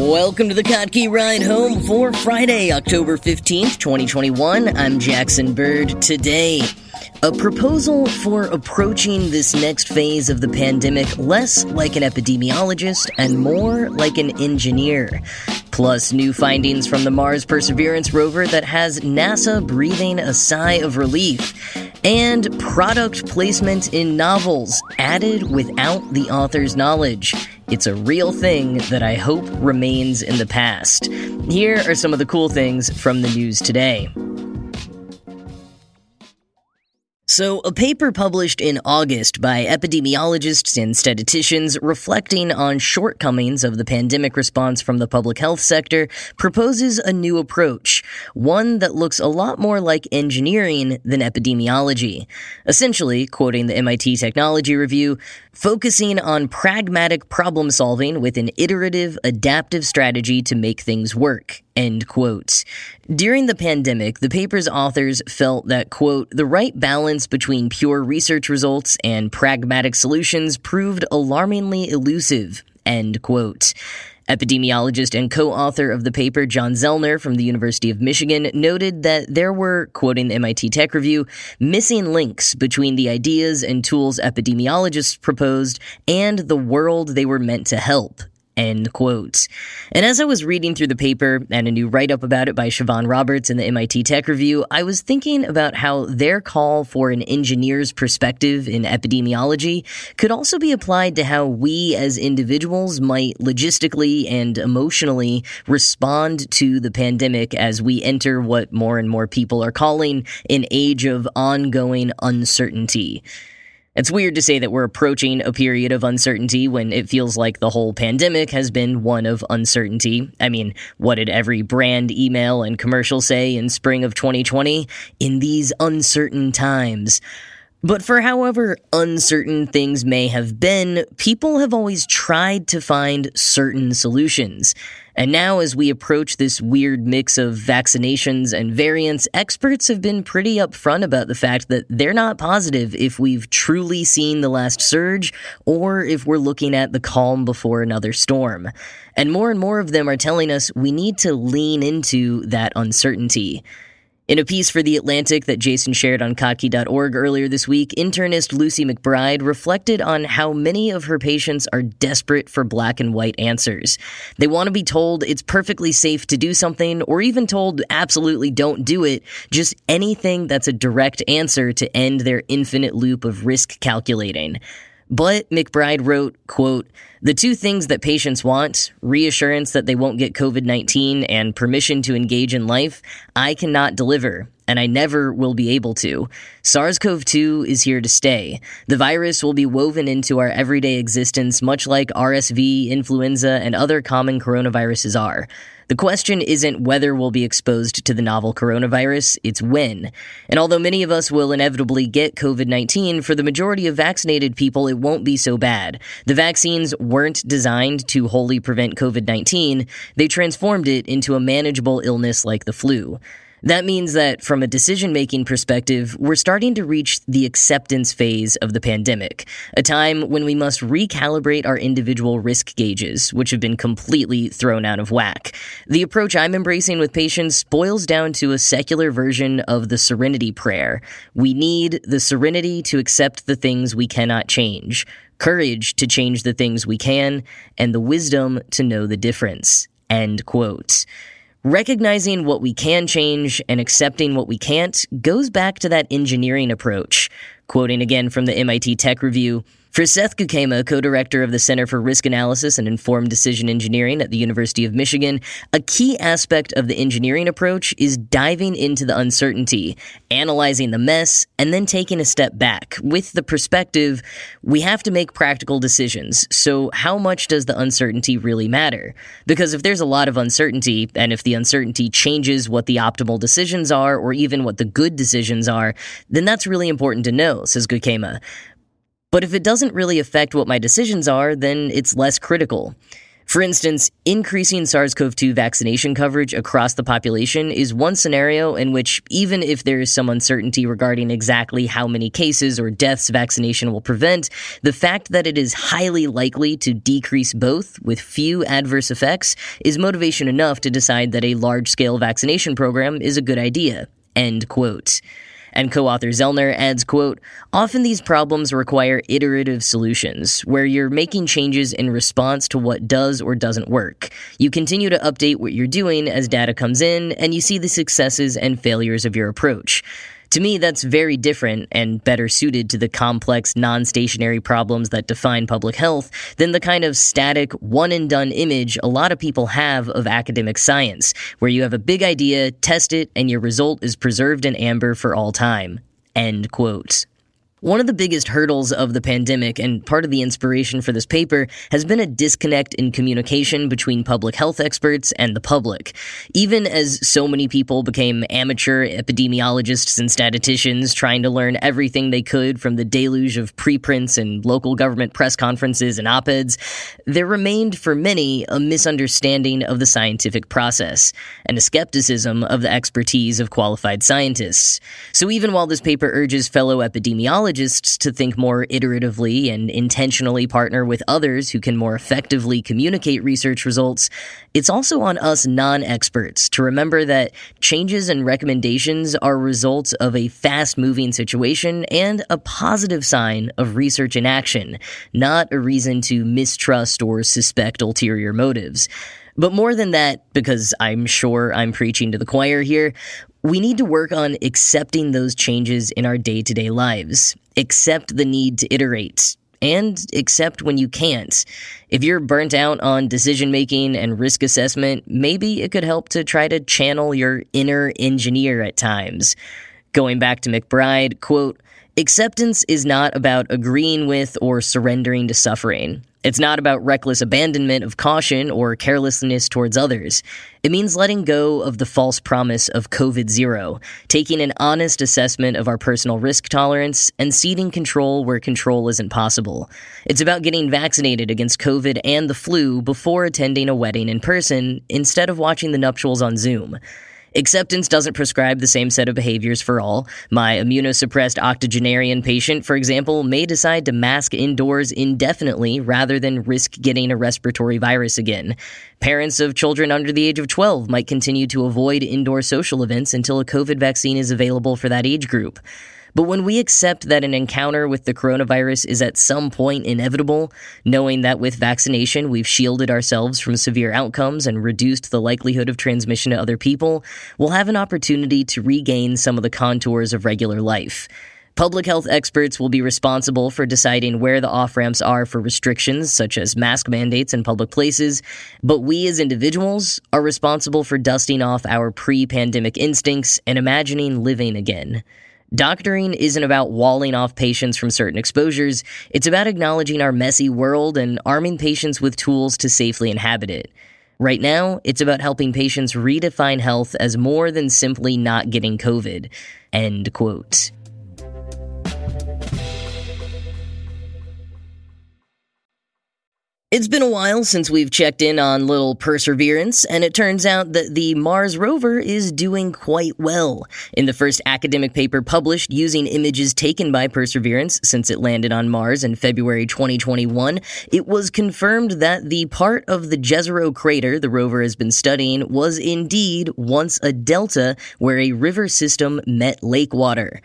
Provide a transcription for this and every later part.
Welcome to the Kottke Ride Home for Friday, October 15th, 2021. I'm Jackson Bird. Today, a proposal for approaching this next phase of the pandemic less like an epidemiologist and more like an engineer. Plus, new findings from the Mars Perseverance rover that has NASA breathing a sigh of relief. And product placement in novels added without the author's knowledge. It's a real thing that I hope remains in the past. Here are some of the cool things from the news today. So, a paper published in August by epidemiologists and statisticians reflecting on shortcomings of the pandemic response from the public health sector proposes a new approach, one that looks a lot more like engineering than epidemiology. Essentially, quoting the MIT Technology Review, focusing on pragmatic problem solving with an iterative, adaptive strategy to make things work. End quote. During the pandemic, the paper's authors felt that, quote, the right balance between pure research results and pragmatic solutions proved alarmingly elusive, end quote. Epidemiologist and co author of the paper, Jon Zelner from the University of Michigan, noted that there were, quoting the MIT Tech Review, missing links between the ideas and tools epidemiologists proposed and the world they were meant to help. End quote. And as I was reading through the paper and a new write up about it by Siobhan Roberts in the MIT Tech Review, I was thinking about how their call for an engineer's perspective in epidemiology could also be applied to how we as individuals might logistically and emotionally respond to the pandemic as we enter what more and more people are calling an age of ongoing uncertainty. It's weird to say that we're approaching a period of uncertainty when it feels like the whole pandemic has been one of uncertainty. I mean, what did every brand email and commercial say in spring of 2020? In these uncertain times. But for however uncertain things may have been, people have always tried to find certain solutions. And now, as we approach this weird mix of vaccinations and variants, experts have been pretty upfront about the fact that they're not positive if we've truly seen the last surge or if we're looking at the calm before another storm. And more and more of them are telling us we need to lean into that uncertainty. In a piece for The Atlantic that Jason shared on Kottke.org earlier this week, internist Lucy McBride reflected on how many of her patients are desperate for black and white answers. They want to be told it's perfectly safe to do something, or even told absolutely don't do it, just anything that's a direct answer to end their infinite loop of risk calculating. But McBride wrote, quote, the two things that patients want, reassurance that they won't get COVID-19 and permission to engage in life, I cannot deliver and I never will be able to. SARS CoV 2 is here to stay. The virus will be woven into our everyday existence, much like RSV, influenza, and other common coronaviruses are. The question isn't whether we'll be exposed to the novel coronavirus, it's when. And although many of us will inevitably get COVID 19, for the majority of vaccinated people, it won't be so bad. The vaccines weren't designed to wholly prevent COVID 19, they transformed it into a manageable illness like the flu. That means that from a decision making perspective, we're starting to reach the acceptance phase of the pandemic, a time when we must recalibrate our individual risk gauges, which have been completely thrown out of whack. The approach I'm embracing with patients boils down to a secular version of the serenity prayer. We need the serenity to accept the things we cannot change, courage to change the things we can, and the wisdom to know the difference. End quote. Recognizing what we can change and accepting what we can't goes back to that engineering approach. Quoting again from the MIT Tech Review, for Seth Guikema, co-director of the Center for Risk Analysis and Informed Decision Engineering at the University of Michigan, a key aspect of the engineering approach is diving into the uncertainty, analyzing the mess, and then taking a step back with the perspective, we have to make practical decisions. So how much does the uncertainty really matter? Because if there's a lot of uncertainty, and if the uncertainty changes what the optimal decisions are, or even what the good decisions are, then that's really important to know, says Guikema. But if it doesn't really affect what my decisions are, then it's less critical. For instance, increasing SARS CoV 2 vaccination coverage across the population is one scenario in which, even if there is some uncertainty regarding exactly how many cases or deaths vaccination will prevent, the fact that it is highly likely to decrease both with few adverse effects is motivation enough to decide that a large scale vaccination program is a good idea. End quote. And co-author Zelner adds, quote, Often these problems require iterative solutions, where you're making changes in response to what does or doesn't work. You continue to update what you're doing as data comes in, and you see the successes and failures of your approach. To me, that's very different and better suited to the complex, non stationary problems that define public health than the kind of static, one and done image a lot of people have of academic science, where you have a big idea, test it, and your result is preserved in amber for all time. End quote. One of the biggest hurdles of the pandemic and part of the inspiration for this paper has been a disconnect in communication between public health experts and the public. Even as so many people became amateur epidemiologists and statisticians trying to learn everything they could from the deluge of preprints and local government press conferences and op-eds, there remained for many a misunderstanding of the scientific process and a skepticism of the expertise of qualified scientists. So even while this paper urges fellow epidemiologists to think more iteratively and intentionally partner with others who can more effectively communicate research results, it's also on us non experts to remember that changes and recommendations are results of a fast moving situation and a positive sign of research in action, not a reason to mistrust or suspect ulterior motives. But more than that, because I'm sure I'm preaching to the choir here, we need to work on accepting those changes in our day to day lives, accept the need to iterate, and accept when you can't. If you're burnt out on decision making and risk assessment, maybe it could help to try to channel your inner engineer at times. Going back to McBride, quote, Acceptance is not about agreeing with or surrendering to suffering. It's not about reckless abandonment of caution or carelessness towards others. It means letting go of the false promise of COVID zero, taking an honest assessment of our personal risk tolerance, and ceding control where control isn't possible. It's about getting vaccinated against COVID and the flu before attending a wedding in person instead of watching the nuptials on Zoom. Acceptance doesn't prescribe the same set of behaviors for all. My immunosuppressed octogenarian patient, for example, may decide to mask indoors indefinitely rather than risk getting a respiratory virus again. Parents of children under the age of 12 might continue to avoid indoor social events until a COVID vaccine is available for that age group. But when we accept that an encounter with the coronavirus is at some point inevitable, knowing that with vaccination we've shielded ourselves from severe outcomes and reduced the likelihood of transmission to other people, we'll have an opportunity to regain some of the contours of regular life. Public health experts will be responsible for deciding where the off ramps are for restrictions, such as mask mandates in public places, but we as individuals are responsible for dusting off our pre pandemic instincts and imagining living again. Doctoring isn't about walling off patients from certain exposures, it's about acknowledging our messy world and arming patients with tools to safely inhabit it. Right now, it's about helping patients redefine health as more than simply not getting COVID. End quote. It's been a while since we've checked in on little Perseverance, and it turns out that the Mars rover is doing quite well. In the first academic paper published using images taken by Perseverance since it landed on Mars in February 2021, it was confirmed that the part of the Jezero crater the rover has been studying was indeed once a delta where a river system met lake water.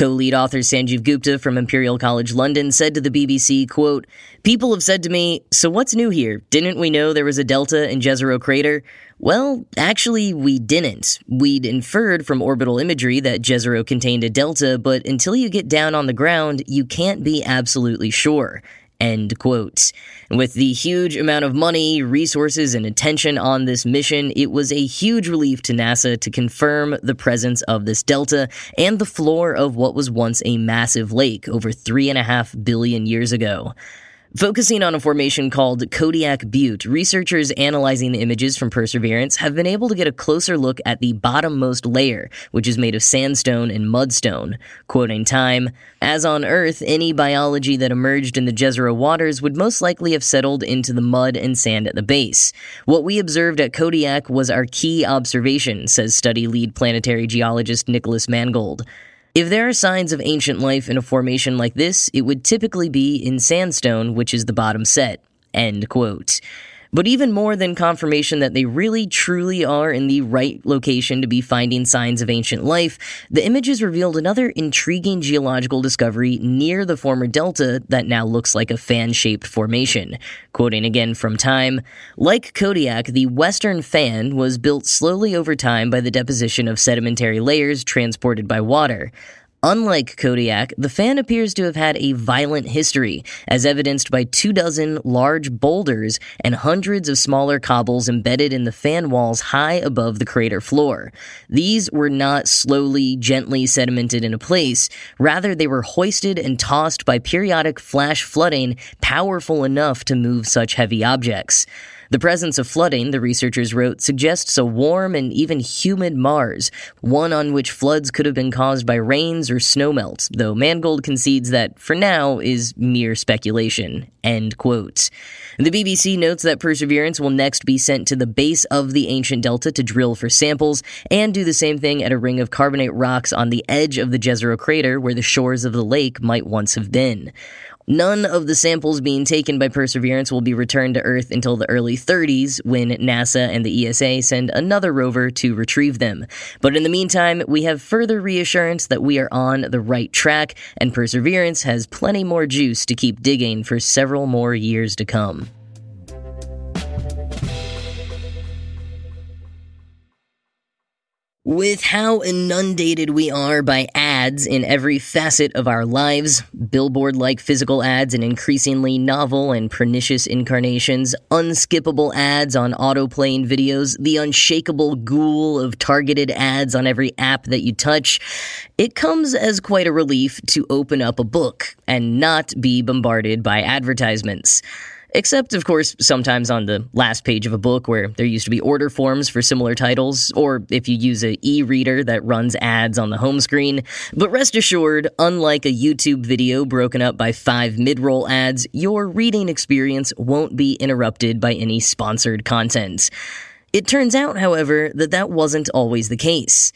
Co-lead author Sanjeev Gupta from Imperial College London said to the BBC, quote, People have said to me, so what's new here? Didn't we know there was a delta in Jezero crater? Well, actually, we didn't. We'd inferred from orbital imagery that Jezero contained a delta, but until you get down on the ground, you can't be absolutely sure. End quote. With the huge amount of money, resources, and attention on this mission, it was a huge relief to NASA to confirm the presence of this delta and the floor of what was once a massive lake over three and a half billion years ago. Focusing on a formation called Kodiak Butte, researchers analyzing the images from Perseverance have been able to get a closer look at the bottommost layer, which is made of sandstone and mudstone. Quoting Time, as on Earth, any biology that emerged in the Jezero waters would most likely have settled into the mud and sand at the base. What we observed at Kodiak was our key observation, says study lead planetary geologist Nicholas Mangold. If there are signs of ancient life in a formation like this, it would typically be in sandstone, which is the bottom set. End quote. But even more than confirmation that they really truly are in the right location to be finding signs of ancient life, the images revealed another intriguing geological discovery near the former delta that now looks like a fan shaped formation. Quoting again from Time Like Kodiak, the western fan was built slowly over time by the deposition of sedimentary layers transported by water. Unlike Kodiak, the fan appears to have had a violent history, as evidenced by two dozen large boulders and hundreds of smaller cobbles embedded in the fan walls high above the crater floor. These were not slowly, gently sedimented into place, rather, they were hoisted and tossed by periodic flash flooding powerful enough to move such heavy objects. The presence of flooding, the researchers wrote, suggests a warm and even humid Mars, one on which floods could have been caused by rains or snowmelt, though Mangold concedes that, for now, is mere speculation. End quote. The BBC notes that Perseverance will next be sent to the base of the ancient delta to drill for samples and do the same thing at a ring of carbonate rocks on the edge of the Jezero crater where the shores of the lake might once have been. None of the samples being taken by Perseverance will be returned to Earth until the early 30s when NASA and the ESA send another rover to retrieve them. But in the meantime, we have further reassurance that we are on the right track and Perseverance has plenty more juice to keep digging for several more years to come. With how inundated we are by ads in every facet of our lives, billboard like physical ads in increasingly novel and pernicious incarnations, unskippable ads on autoplaying videos, the unshakable ghoul of targeted ads on every app that you touch, it comes as quite a relief to open up a book and not be bombarded by advertisements. Except, of course, sometimes on the last page of a book where there used to be order forms for similar titles, or if you use a e-reader that runs ads on the home screen. But rest assured, unlike a YouTube video broken up by five mid-roll ads, your reading experience won't be interrupted by any sponsored content. It turns out, however, that that wasn't always the case.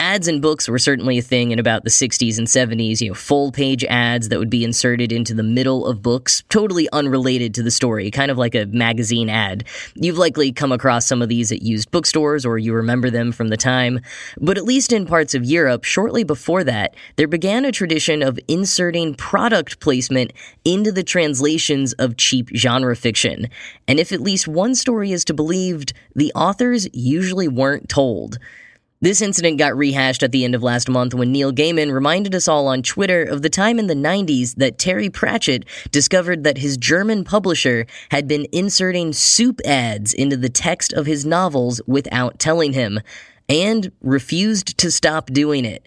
Ads in books were certainly a thing in about the 60s and 70s, you know, full page ads that would be inserted into the middle of books, totally unrelated to the story, kind of like a magazine ad. You've likely come across some of these at used bookstores or you remember them from the time. But at least in parts of Europe, shortly before that, there began a tradition of inserting product placement into the translations of cheap genre fiction. And if at least one story is to be believed, the authors usually weren't told. This incident got rehashed at the end of last month when Neil Gaiman reminded us all on Twitter of the time in the 90s that Terry Pratchett discovered that his German publisher had been inserting soup ads into the text of his novels without telling him, and refused to stop doing it.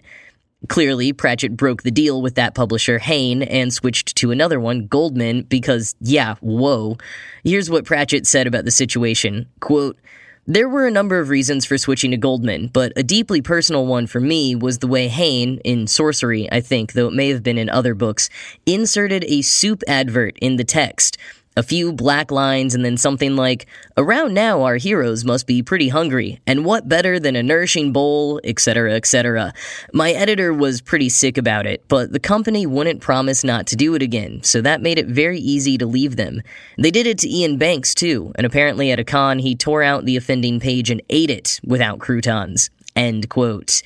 Clearly, Pratchett broke the deal with that publisher, Heyne, and switched to another one, Goldmann, because, yeah, whoa. Here's what Pratchett said about the situation. Quote, there were a number of reasons for switching to Goldmann, but a deeply personal one for me was the way Heyne, in Sourcery, I think, though it may have been in other books, inserted a soup advert in the text a few black lines, and then something like, Around now, our heroes must be pretty hungry, and what better than a nourishing bowl, etc., etc. My editor was pretty sick about it, but the company wouldn't promise not to do it again, so that made it very easy to leave them. They did it to Iain Banks, too, and apparently at a con, he tore out the offending page and ate it without croutons. End quote.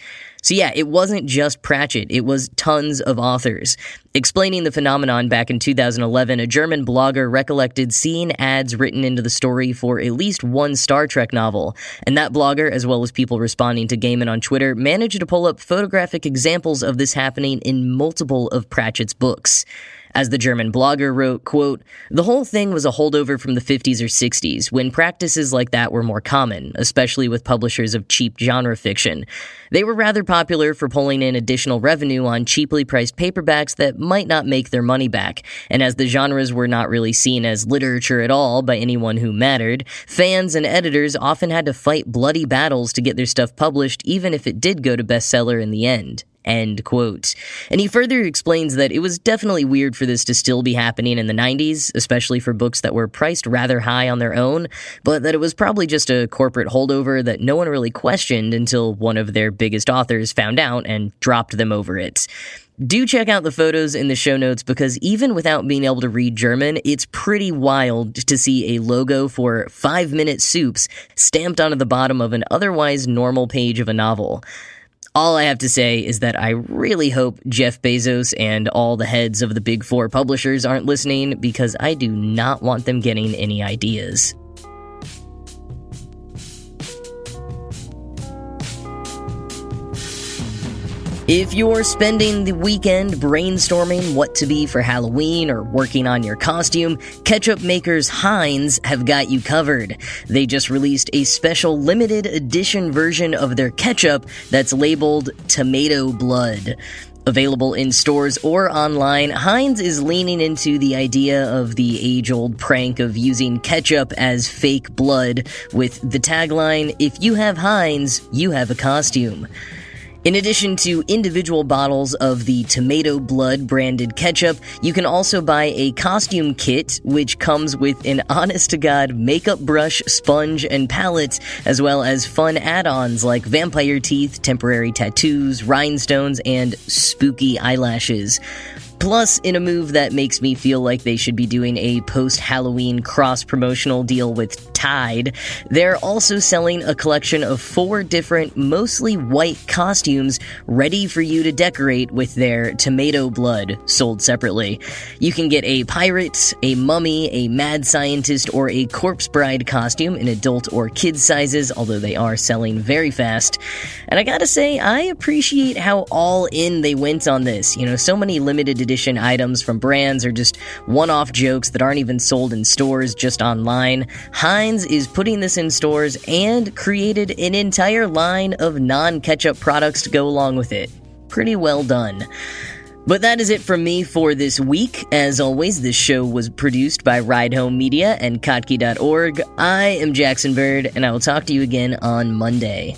So yeah, it wasn't just Pratchett, it was tons of authors. Explaining the phenomenon back in 2011, a German blogger recollected seeing ads written into the story for at least one Star Trek novel, and that blogger, as well as people responding to Gaiman on Twitter, managed to pull up photographic examples of this happening in multiple of Pratchett's books. As the German blogger wrote, quote, The whole thing was a holdover from the 50s or 60s, when practices like that were more common, especially with publishers of cheap genre fiction. They were rather popular for pulling in additional revenue on cheaply priced paperbacks that might not make their money back, and as the genres were not really seen as literature at all by anyone who mattered, fans and editors often had to fight bloody battles to get their stuff published, even if it did go to bestseller in the end. End quote. And he further explains that it was definitely weird for this to still be happening in the 90s, especially for books that were priced rather high on their own, but that it was probably just a corporate holdover that no one really questioned until one of their biggest authors found out and dropped them over it. Do check out the photos in the show notes because even without being able to read German, it's pretty wild to see a logo for 5 Minute Soups stamped onto the bottom of an otherwise normal page of a novel. All I have to say is that I really hope Jeff Bezos and all the heads of the big four publishers aren't listening because I do not want them getting any ideas. If you're spending the weekend brainstorming what to be for Halloween or working on your costume, ketchup makers Heinz have got you covered. They just released a special limited edition version of their ketchup that's labeled Tomato Blood. Available in stores or online, Heinz is leaning into the idea of the age old prank of using ketchup as fake blood with the tagline, If you have Heinz, you have a costume. In addition to individual bottles of the Tomato Blood branded ketchup, you can also buy a costume kit, which comes with an honest to God makeup brush, sponge, and palette, as well as fun add ons like vampire teeth, temporary tattoos, rhinestones, and spooky eyelashes. Plus, in a move that makes me feel like they should be doing a post Halloween cross promotional deal with Tide, they're also selling a collection of four different, mostly white costumes ready for you to decorate with their tomato blood sold separately. You can get a pirate, a mummy, a mad scientist, or a corpse bride costume in adult or kid sizes, although they are selling very fast. And I gotta say, I appreciate how all in they went on this. You know, so many limited edition items from brands are just one off jokes that aren't even sold in stores, just online. Heinz is putting this in stores and created an entire line of non ketchup products to go along with it. Pretty well done. But that is it from me for this week. As always, this show was produced by Ride Home Media and Kottke.org. I am Jackson Bird, and I will talk to you again on Monday.